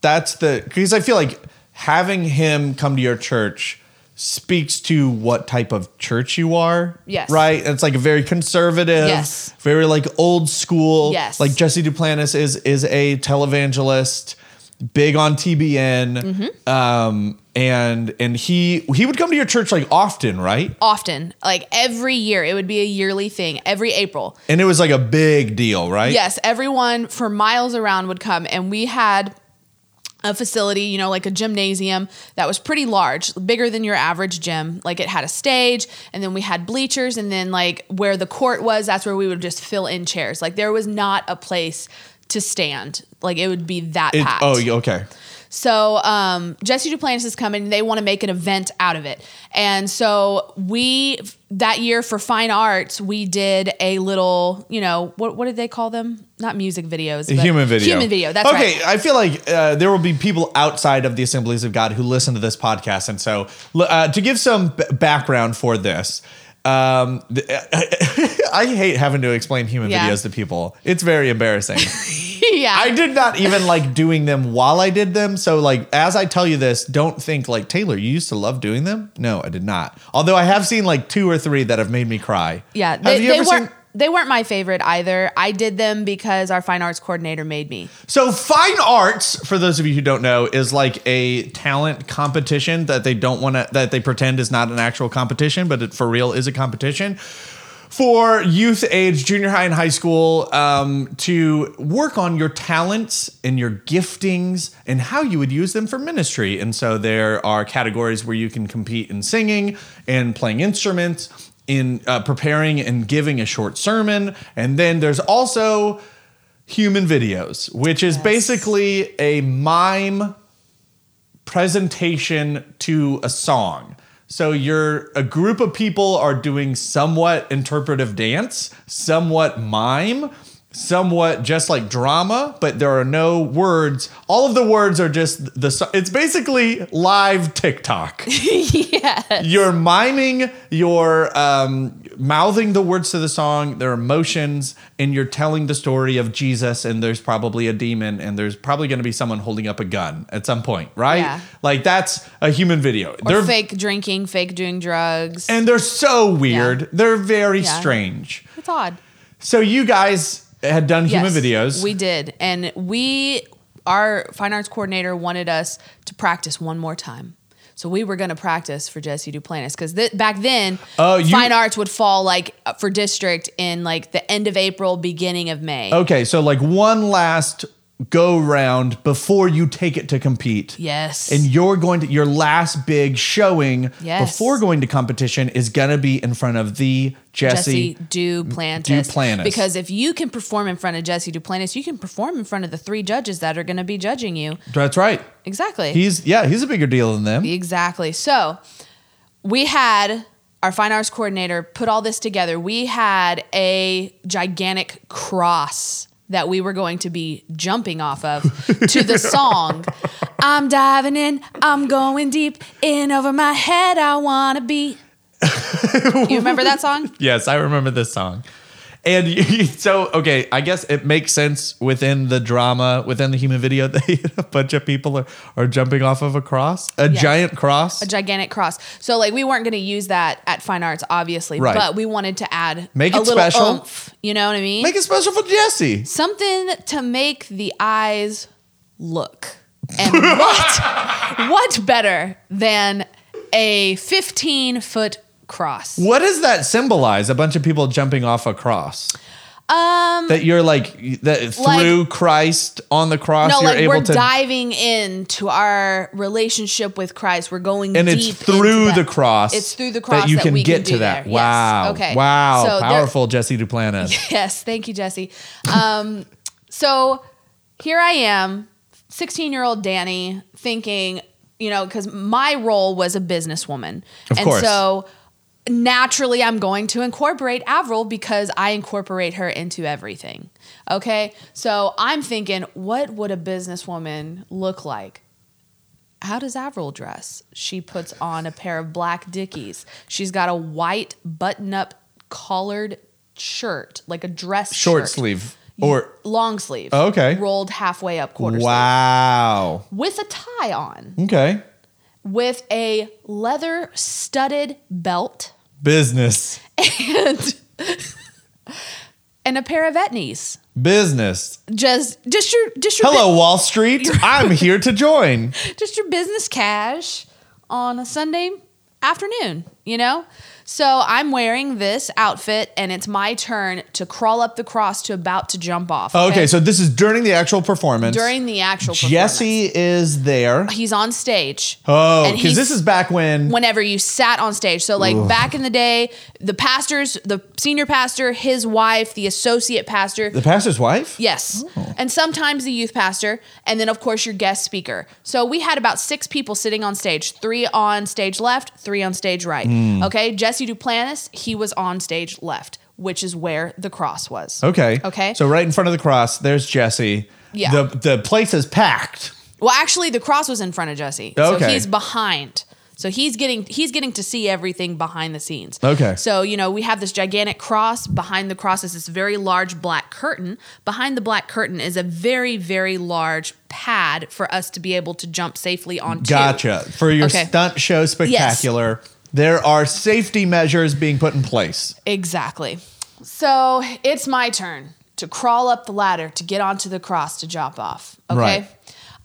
Speaker 1: that's the because I feel like having him come to your church speaks to what type of church you are.
Speaker 5: Yes.
Speaker 1: Right? It's like a very conservative,
Speaker 5: Yes.
Speaker 1: very like old school.
Speaker 5: Yes.
Speaker 1: Like Jesse Duplantis is is a televangelist, big on TBN.
Speaker 5: Mm-hmm.
Speaker 1: Um and and he he would come to your church like often, right?
Speaker 5: Often, like every year, it would be a yearly thing. Every April,
Speaker 1: And it was like a big deal, right?
Speaker 5: yes, everyone for miles around would come, and we had a facility, you know, like a gymnasium that was pretty large, bigger than your average gym. Like it had a stage, and then we had bleachers, and then like where the court was, that's where we would just fill in chairs. Like there was not a place to stand. Like it would be that
Speaker 1: It-
Speaker 5: packed.
Speaker 1: oh, okay.
Speaker 5: So um, Jesse Duplantis is coming. They want to make an event out of it, and so we that year for fine arts we did a little, you know, what what did they call them? Not music videos, but
Speaker 1: human video.
Speaker 5: Human video. That's
Speaker 1: okay.
Speaker 5: right.
Speaker 1: I feel like uh, there will be people outside of the Assemblies of God who listen to this podcast, and so uh, to give some b- background for this. Um, I hate having to explain human
Speaker 5: Yeah.
Speaker 1: videos to people. It's very embarrassing.
Speaker 5: yeah.
Speaker 1: I did not even like doing them while I did them. So like as I tell you this, don't think like Taylor, you used to love doing them. No, I did not. Although I have seen like two or three that have made me cry.
Speaker 5: Yeah,
Speaker 1: Have
Speaker 5: they,
Speaker 1: you
Speaker 5: they
Speaker 1: ever
Speaker 5: weren't.
Speaker 1: seen-
Speaker 5: they weren't my favorite either. I did them because our fine arts coordinator made me.
Speaker 1: So fine arts, for those of you who don't know, is like a talent competition that they don't want to that they pretend is not an actual competition, but it for real is a competition for youth age, junior high and high school, um, to work on your talents and your giftings and how you would use them for ministry. And so there are categories where you can compete in singing and playing instruments, in uh, preparing and giving a short sermon, and then there's also human videos, which is basically a mime presentation to a song. So you're a group of people are doing somewhat interpretive dance, somewhat mime, somewhat just like drama, but there are no words. All of the words are just the it's basically live TikTok.
Speaker 5: yes.
Speaker 1: You're miming, you're um, mouthing the words to the song, their emotions, and you're telling the story of Jesus. And there's probably a demon, and there's probably going to be someone holding up a gun at some point, right?
Speaker 5: Yeah.
Speaker 1: Like that's a human video.
Speaker 5: Or
Speaker 1: they're
Speaker 5: fake drinking, fake doing drugs.
Speaker 1: and they're so weird.
Speaker 5: Yeah.
Speaker 1: They're very
Speaker 5: Yeah.
Speaker 1: strange.
Speaker 5: it's odd.
Speaker 1: So you guys had done human
Speaker 5: Yes,
Speaker 1: videos.
Speaker 5: We did. And we, our fine arts coordinator wanted us to practice one more time. So we were going to practice for Jesse Duplantis because th- back then,
Speaker 1: Oh, you-
Speaker 5: fine arts would fall like uh, for district in like the end of April, beginning of May.
Speaker 1: okay, so like one last go round before you take it to compete.
Speaker 5: Yes.
Speaker 1: And you're going to your last big showing
Speaker 5: Yes.
Speaker 1: before going to competition is gonna be in front of the Jesse.
Speaker 5: Jesse Duplantis.
Speaker 1: Duplantis.
Speaker 5: Because if you can perform in front of Jesse Duplantis, you can perform in front of the three judges that are going to be judging you.
Speaker 1: That's right.
Speaker 5: Exactly.
Speaker 1: He's yeah, he's a bigger deal than them.
Speaker 5: Exactly. So we had our fine arts coordinator put all this together. We had a gigantic cross that we were going to be jumping off of to the song. I'm diving in, I'm going deep, in over my head, I wanna be. you remember that song?
Speaker 1: Yes, I remember this song. And you, so, okay, I guess it makes sense within the drama, within the human video, that a bunch of people are, are jumping off of a cross, a
Speaker 5: Yes.
Speaker 1: giant cross.
Speaker 5: A gigantic cross. So like we weren't going to use that at Fine Arts, obviously,
Speaker 1: Right.
Speaker 5: but we wanted to add
Speaker 1: Make
Speaker 5: a
Speaker 1: it
Speaker 5: little
Speaker 1: special.
Speaker 5: oomph. You know what I mean?
Speaker 1: Make it special for Jesse.
Speaker 5: something to make the eyes look. And what what better than a 15 foot cross?
Speaker 1: What does that symbolize? A bunch of people jumping off a cross.
Speaker 5: Um
Speaker 1: That you're like that through Christ on the cross.
Speaker 5: no,
Speaker 1: you're
Speaker 5: like
Speaker 1: able
Speaker 5: we're
Speaker 1: to,
Speaker 5: diving into our relationship with Christ. We're going
Speaker 1: and
Speaker 5: deep
Speaker 1: it's through the cross.
Speaker 5: It's through the cross
Speaker 1: that you can
Speaker 5: we
Speaker 1: get
Speaker 5: do
Speaker 1: to that.
Speaker 5: there.
Speaker 1: Wow.
Speaker 5: Yes. Okay.
Speaker 1: Wow.
Speaker 5: So there-
Speaker 1: Powerful, Jesse Duplantis.
Speaker 5: Yes, thank you, Jesse. Um, so here I am, 16 year old Danny, thinking, you know, because my role was a businesswoman.
Speaker 1: Of
Speaker 5: and
Speaker 1: course.
Speaker 5: so naturally, I'm going to incorporate Avril because I incorporate her into everything. Okay. So I'm thinking, what would a businesswoman look like? How does Avril dress? She puts on a pair of black Dickies. She's got a white button up collared shirt, like a dress
Speaker 1: Short
Speaker 5: shirt.
Speaker 1: sleeve. Or
Speaker 5: long sleeve.
Speaker 1: Oh, okay.
Speaker 5: Rolled halfway up quarter
Speaker 1: wow.
Speaker 5: sleeve. With a tie on,
Speaker 1: Okay.
Speaker 5: with a leather studded belt
Speaker 1: Business.
Speaker 5: and and a pair of etnies.
Speaker 1: Business.
Speaker 5: Just just your just your
Speaker 1: Hello, Wall Street. I'm here to join.
Speaker 5: just your business cash on a Sunday afternoon, you know? So I'm wearing this outfit and it's my turn to crawl up the cross to about to jump off.
Speaker 1: Okay, so this is during the actual performance.
Speaker 5: during the actual
Speaker 1: Jesse is there.
Speaker 5: he's on stage.
Speaker 1: Oh, because this is back when.
Speaker 5: whenever you sat on stage. So like back in the day, the pastors, the senior pastor, his wife, the associate pastor,
Speaker 1: the pastor's wife?
Speaker 5: Yes.
Speaker 1: Oh.
Speaker 5: And sometimes the youth pastor, and then of course your guest speaker. So we had about six people sitting on stage, three on stage left, three on stage right.
Speaker 1: Hmm.
Speaker 5: Okay. Jesse Duplantis, he was on stage left, which is where the cross was.
Speaker 1: Okay.
Speaker 5: Okay.
Speaker 1: So right in front of the cross, there's Jesse.
Speaker 5: Yeah.
Speaker 1: The the place is packed.
Speaker 5: Well, actually, the cross was in front of Jesse. So
Speaker 1: Okay.
Speaker 5: he's behind. So he's getting he's getting to see everything behind the scenes.
Speaker 1: Okay.
Speaker 5: So you know we have this gigantic cross. Behind the cross is this very large black curtain. Behind the black curtain is a very very large pad for us to be able to jump safely onto.
Speaker 1: Gotcha. For your
Speaker 5: Okay.
Speaker 1: stunt show spectacular, there are safety measures being put in place.
Speaker 5: Exactly. So it's my turn to crawl up the ladder to get onto the cross to jump off. Okay.
Speaker 1: Right.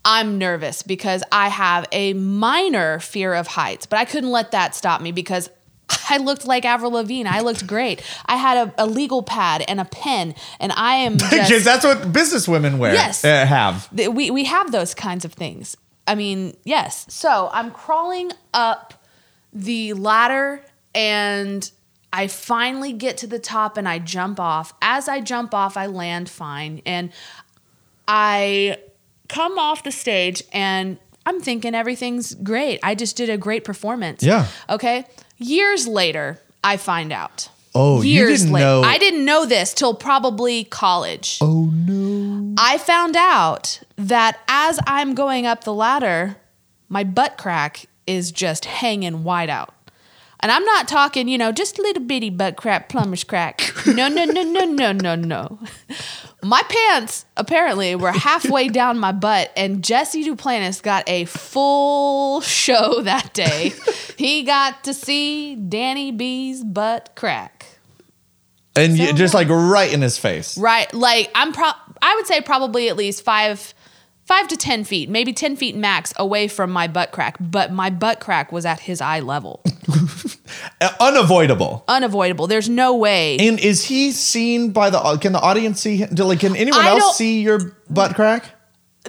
Speaker 5: I'm nervous because I have a minor fear of heights, but I couldn't let that stop me because I looked like Avril Lavigne. I looked great. I had a, a legal pad and a pen, and I am
Speaker 1: Because
Speaker 5: just,
Speaker 1: that's what business women wear.
Speaker 5: Yes.
Speaker 1: uh, have.
Speaker 5: we we have those kinds of things. I mean, yes. So I'm crawling up the ladder and I finally get to the top and I jump off. As I jump off, I land fine and I come off the stage and I'm thinking everything's great. I just did a great performance.
Speaker 1: Yeah.
Speaker 5: Okay. Years later, I find out.
Speaker 1: Oh, you
Speaker 5: Years
Speaker 1: didn't
Speaker 5: later.
Speaker 1: know-
Speaker 5: I didn't know this till probably college. Oh no. I found out that as I'm going up the ladder, my butt crack is just hanging wide out. And I'm not talking, you know, just little bitty butt crack, plumber's crack. No, no, no, no, no, no, no. My pants apparently were halfway down my butt, and Jesse Duplantis got a full show that day. he got to see Danny B's butt crack.
Speaker 1: And you,
Speaker 5: So
Speaker 1: just like right in his face.
Speaker 5: Right, like I'm pro. I would say probably at least five, five to ten feet, maybe ten feet max away from my butt crack. But my butt crack was at his eye level,
Speaker 1: Uh, unavoidable.
Speaker 5: unavoidable. There's no way.
Speaker 1: And is he seen by the? Can the audience see? Like, can anyone
Speaker 5: I don't-
Speaker 1: else see your butt crack?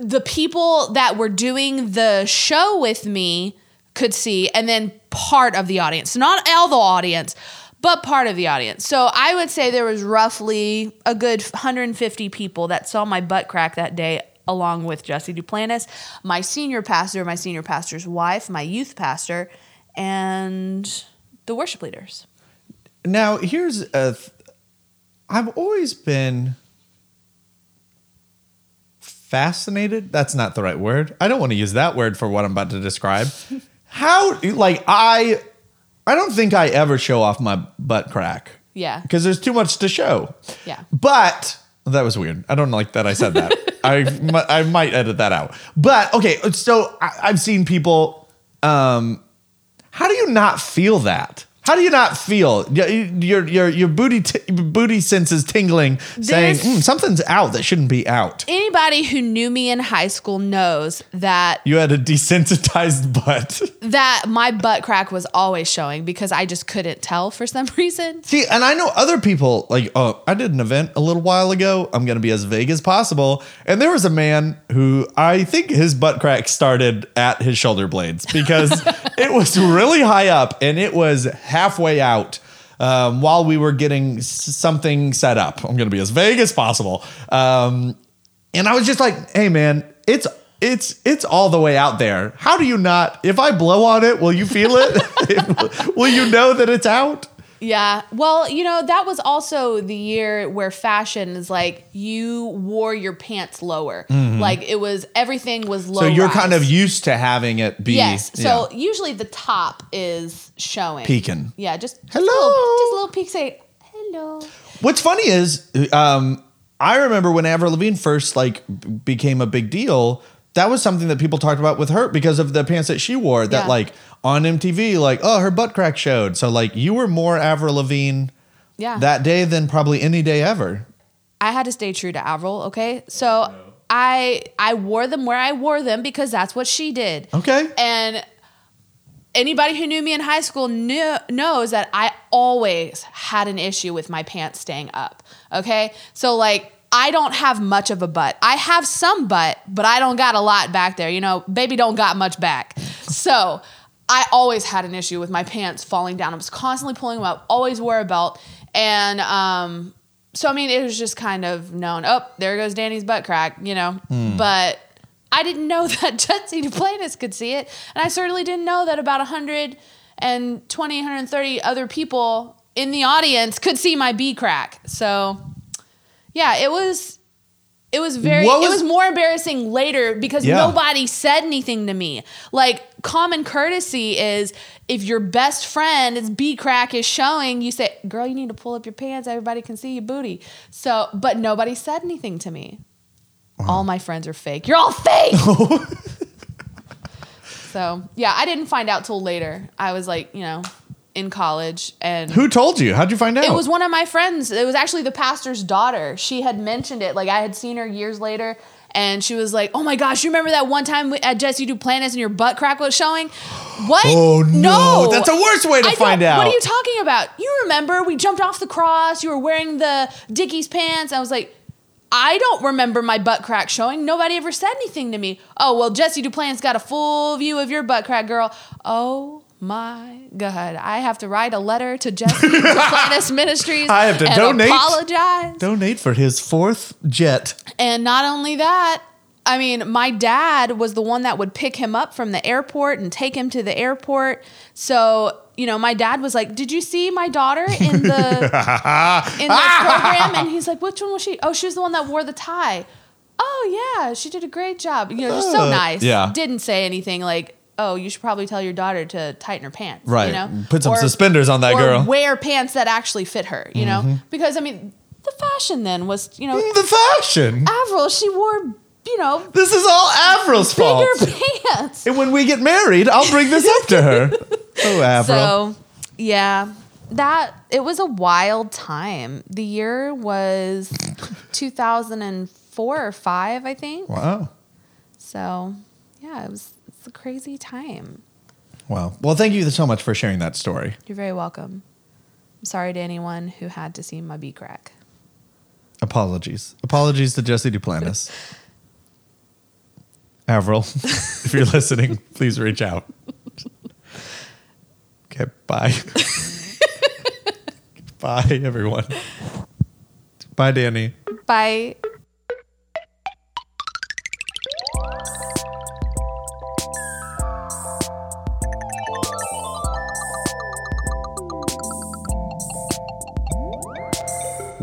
Speaker 5: the people that were doing the show with me could see, and then part of the audience, not all the audience, but part of the audience. So I would say there was roughly a good 150 people that saw my butt crack that day, along with Jesse Duplantis, my senior pastor, my senior pastor's wife, my youth pastor, and the worship leaders.
Speaker 1: Now, here's a. Th- I've always been fascinated. That's not the right word. I don't want to use that word for what I'm about to describe. How, like, I, I don't think I ever show off my butt crack.
Speaker 5: Yeah.
Speaker 1: Because there's too much to show.
Speaker 5: Yeah.
Speaker 1: But that was weird. I don't like that I said that. I I might edit that out. But okay, so I, I've seen people. Um, how do you not feel that? How do you not feel your your your, booty t- booty senses tingling, saying "Mm, something's out that shouldn't be out?
Speaker 5: Anybody who knew me in high school knows that
Speaker 1: You had a desensitized butt.
Speaker 5: that my butt crack was always showing because I just couldn't tell for some reason.
Speaker 1: See, and I know other people like, oh, I did an event a little while ago. I'm going to be as vague as possible. And there was a man who I think his butt crack started at his shoulder blades because it was really high up and it was halfway out. Um, while we were getting something set up, I'm going to be as vague as possible. Um, and I was just like, "Hey, man, it's it's it's all the way out there. How do you not? If I blow on it, will you feel it? will you know that it's out?"
Speaker 5: Yeah. Well, you know, that was also the year where fashion is like you wore your pants lower. Like it was everything was low.
Speaker 1: Mm-hmm. So you're kind of used to having it be
Speaker 5: Yes. So
Speaker 1: yeah,
Speaker 5: usually the top is showing.
Speaker 1: peeking.
Speaker 5: Yeah, just just
Speaker 1: Hello.
Speaker 5: a little, just a little peek say hello.
Speaker 1: What's funny is, um, I remember when Avril Lavigne first like became a big deal. That was something that people talked about with her because of the pants that she wore. That
Speaker 5: Yeah.
Speaker 1: like on MTV, like oh her butt crack showed. So like you were more Avril Lavigne
Speaker 5: Yeah.
Speaker 1: that day than probably any day ever.
Speaker 5: I had to stay true to Avril, okay? So I I wore them where I wore them because that's what she did.
Speaker 1: Okay.
Speaker 5: And anybody who knew me in high school knew, knows that I always had an issue with my pants staying up. Okay. So, like, I don't have much of a butt. I have some butt, but I don't got a lot back there. You know, baby don't got much back. So, I always had an issue with my pants falling down. I was constantly pulling them up, always wore a belt. And, um, so I mean, it was just kind of known. Oh, there goes Danny's butt crack, you know. But I didn't know that Jesse Duplantis could see it, and I certainly didn't know that about 120, 130 other people in the audience could see my B crack. So, yeah, it was. It was very.
Speaker 1: What
Speaker 5: it
Speaker 1: was-
Speaker 5: was more embarrassing later because
Speaker 1: Yeah.
Speaker 5: nobody said anything to me. Like common courtesy is if your best friend is B crack is showing, you say, "Girl, you need to pull up your pants. Everybody can see your booty." So, but nobody said anything to me. All my friends are fake. You're all fake. so yeah, I didn't find out till later. I was like, you know, in college, and
Speaker 1: Who told you? How'd you find out?
Speaker 5: it was one of my friends. It was actually the pastor's daughter. She had mentioned it. Like I had seen her years later, and she was like, "Oh my gosh, you remember that one time at Jesse Duplantis and your butt crack was showing?" What?
Speaker 1: Oh, no. That's the worst way to
Speaker 5: I don't-
Speaker 1: find out.
Speaker 5: What are you talking about? You remember we jumped off the cross. You were wearing the Dickies pants. I was like. I don't remember my butt crack showing. Nobody ever said anything to me. Oh, well, Jesse Duplantis got a full view of your butt crack, girl. Oh my God. I have to write a letter to Jesse Duplantis Ministries.
Speaker 1: I have to donate.
Speaker 5: Apologize.
Speaker 1: Donate for his fourth jet.
Speaker 5: And not only that, I mean, my dad was the one that would pick him up from the airport and take him to the airport. So, you know, my dad was like, "Did you see my daughter in the in the program?" And he's like, "Which one was she? Oh, she was the one that wore the tie." Oh yeah, she did a great job. You know, just so
Speaker 1: Uh,
Speaker 5: nice.
Speaker 1: yeah.
Speaker 5: Didn't say anything like, "Oh, you should probably tell your daughter to tighten her pants."
Speaker 1: Right.
Speaker 5: You know,
Speaker 1: Put some suspenders on that
Speaker 5: or
Speaker 1: girl.
Speaker 5: Wear pants that actually fit her. You know, mm-hmm. because I mean, the fashion then was, you know, mm,
Speaker 1: The fashion.
Speaker 5: Avril, she wore, you know,
Speaker 1: This is all Avril's fault.
Speaker 5: bigger pants.
Speaker 1: And when we get married, I'll bring this up to her. Oh, Avril.
Speaker 5: So, yeah, that it was a wild time. The year was 2004 or 5, I think.
Speaker 1: wow.
Speaker 5: So, yeah, it was it's a crazy time.
Speaker 1: Wow. Well, thank you so much for sharing that story.
Speaker 5: You're very welcome. I'm sorry to anyone who had to see my B crack.
Speaker 1: Apologies. Apologies to Jesse Duplantis. Avril, if you're listening, please reach out. Okay, bye. bye, everyone. Bye, Danny.
Speaker 5: Bye.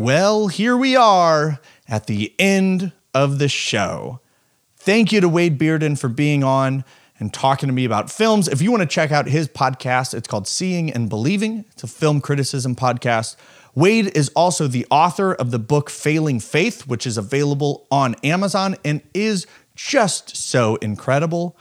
Speaker 1: Well, here we are at the end of the show. Thank you to Wade Bearden for being on and talking to me about films. If you want to check out his podcast, it's called Seeing and Believing. It's a film criticism podcast. Wade is also the author of the book Failing Faith, which is available on Amazon and is just so incredible.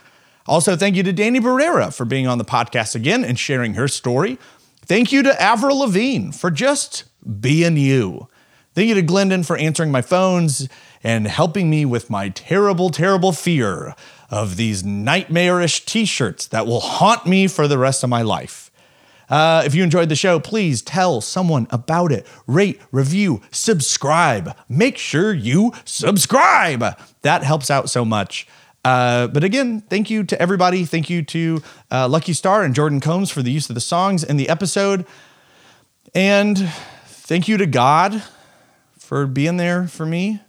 Speaker 1: Also, thank you to Danny Barrera for being on the podcast again and sharing her story. Thank you to Avril Lavigne for just being you. Thank you to Glendon for answering my phones and helping me with my terrible, terrible fear of these nightmarish t shirts that will haunt me for the rest of my life. Uh, if you enjoyed the show, please tell someone about it. Rate, review, subscribe. Make sure you subscribe. That helps out so much. Uh, but again, thank you to everybody. Thank you to uh, Lucky Star and Jordan Combs for the use of the songs in the episode. And thank you to God for being there for me.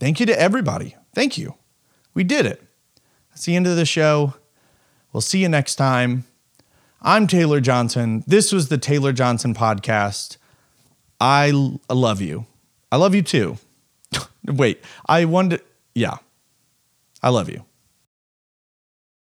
Speaker 1: Thank you to everybody. Thank you. We did it. That's the end of the show. We'll see you next time. I'm Taylor Johnson. This was the Taylor Johnson podcast. I l- I love you. I love you too. Wait, I wanted, yeah, I love you.